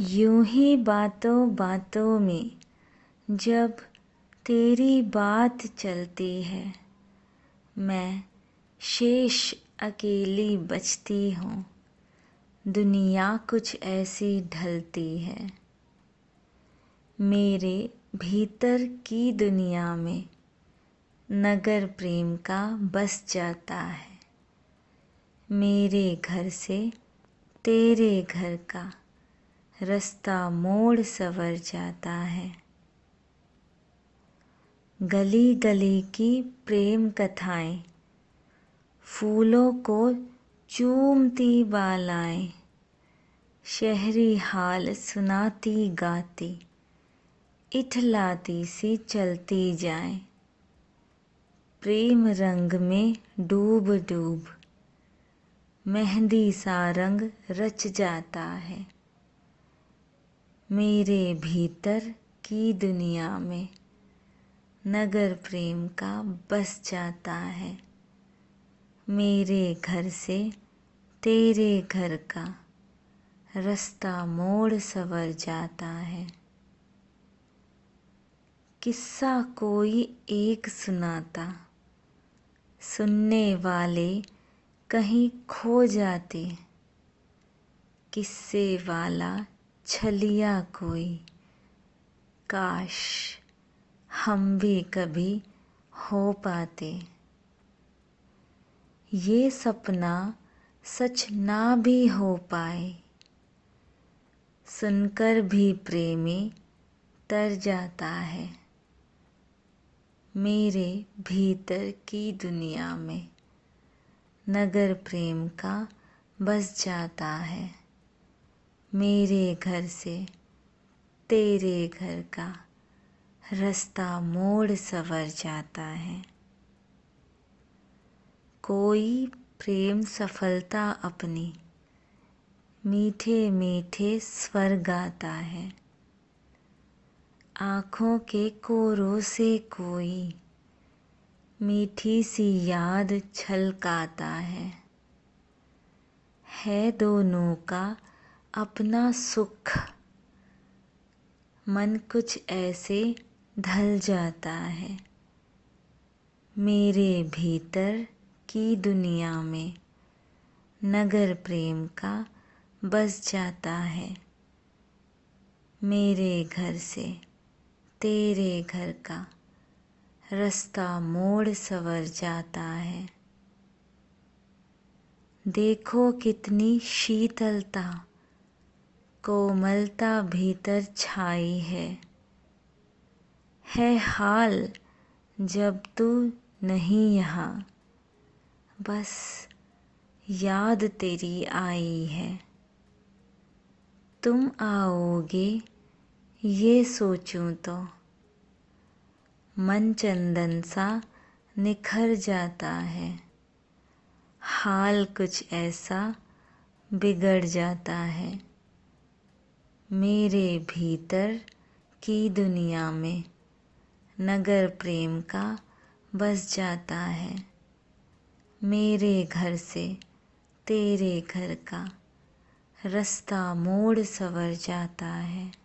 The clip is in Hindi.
यूँ ही बातों बातों में जब तेरी बात चलती है, मैं शेष अकेली बचती हूँ। दुनिया कुछ ऐसी ढलती है। मेरे भीतर की दुनिया में नगर प्रेम का बस जाता है। मेरे घर से तेरे घर का रास्ता मोड़ सवर जाता है। गली गली की प्रेम कथाएँ, फूलों को चूमती बालाएँ, शहरी हाल सुनाती गाती, इठलाती सी चलती जाए। प्रेम रंग में डूब डूब मेहंदी सा रंग रच जाता है। मेरे भीतर की दुनिया में नगर प्रेम का बस जाता है। मेरे घर से तेरे घर का रास्ता मोड़ सवर जाता है। किस्सा कोई एक सुनाता, सुनने वाले कहीं खो जाते। किस्से वाला छलिया कोई। काश हम भी कभी हो पाते। ये सपना सच ना भी हो पाए। सुनकर भी प्रेमी तर जाता है। मेरे भीतर की दुनिया में नगर प्रेम का बस जाता है। मेरे घर से, तेरे घर का रास्ता मोड़ सवर जाता है। कोई प्रेम सफलता अपनी मीठे मीठे स्वर गाता है। आँखों के कोरों से कोई मीठी सी याद छलकाता है। है दोनों का अपना सुख। मन कुछ ऐसे ढल जाता है, मेरे भीतर की दुनिया में नगर प्रेम का बस जाता है। मेरे घर से तेरे घर का रास्ता मोड़ सवर जाता है। देखो कितनी शीतलता कोमलता भीतर छाई है। है हाल जब तू नहीं यहाँ, बस याद तेरी आई है। तुम आओगे, ये सोचूं तो। मन चंदन सा निखर जाता है। हाल कुछ ऐसा बिगड़ जाता है। मेरे भीतर की दुनिया में नगर प्रेम का बस जाता है। मेरे घर से तेरे घर का रास्ता मोड़ सवर जाता है।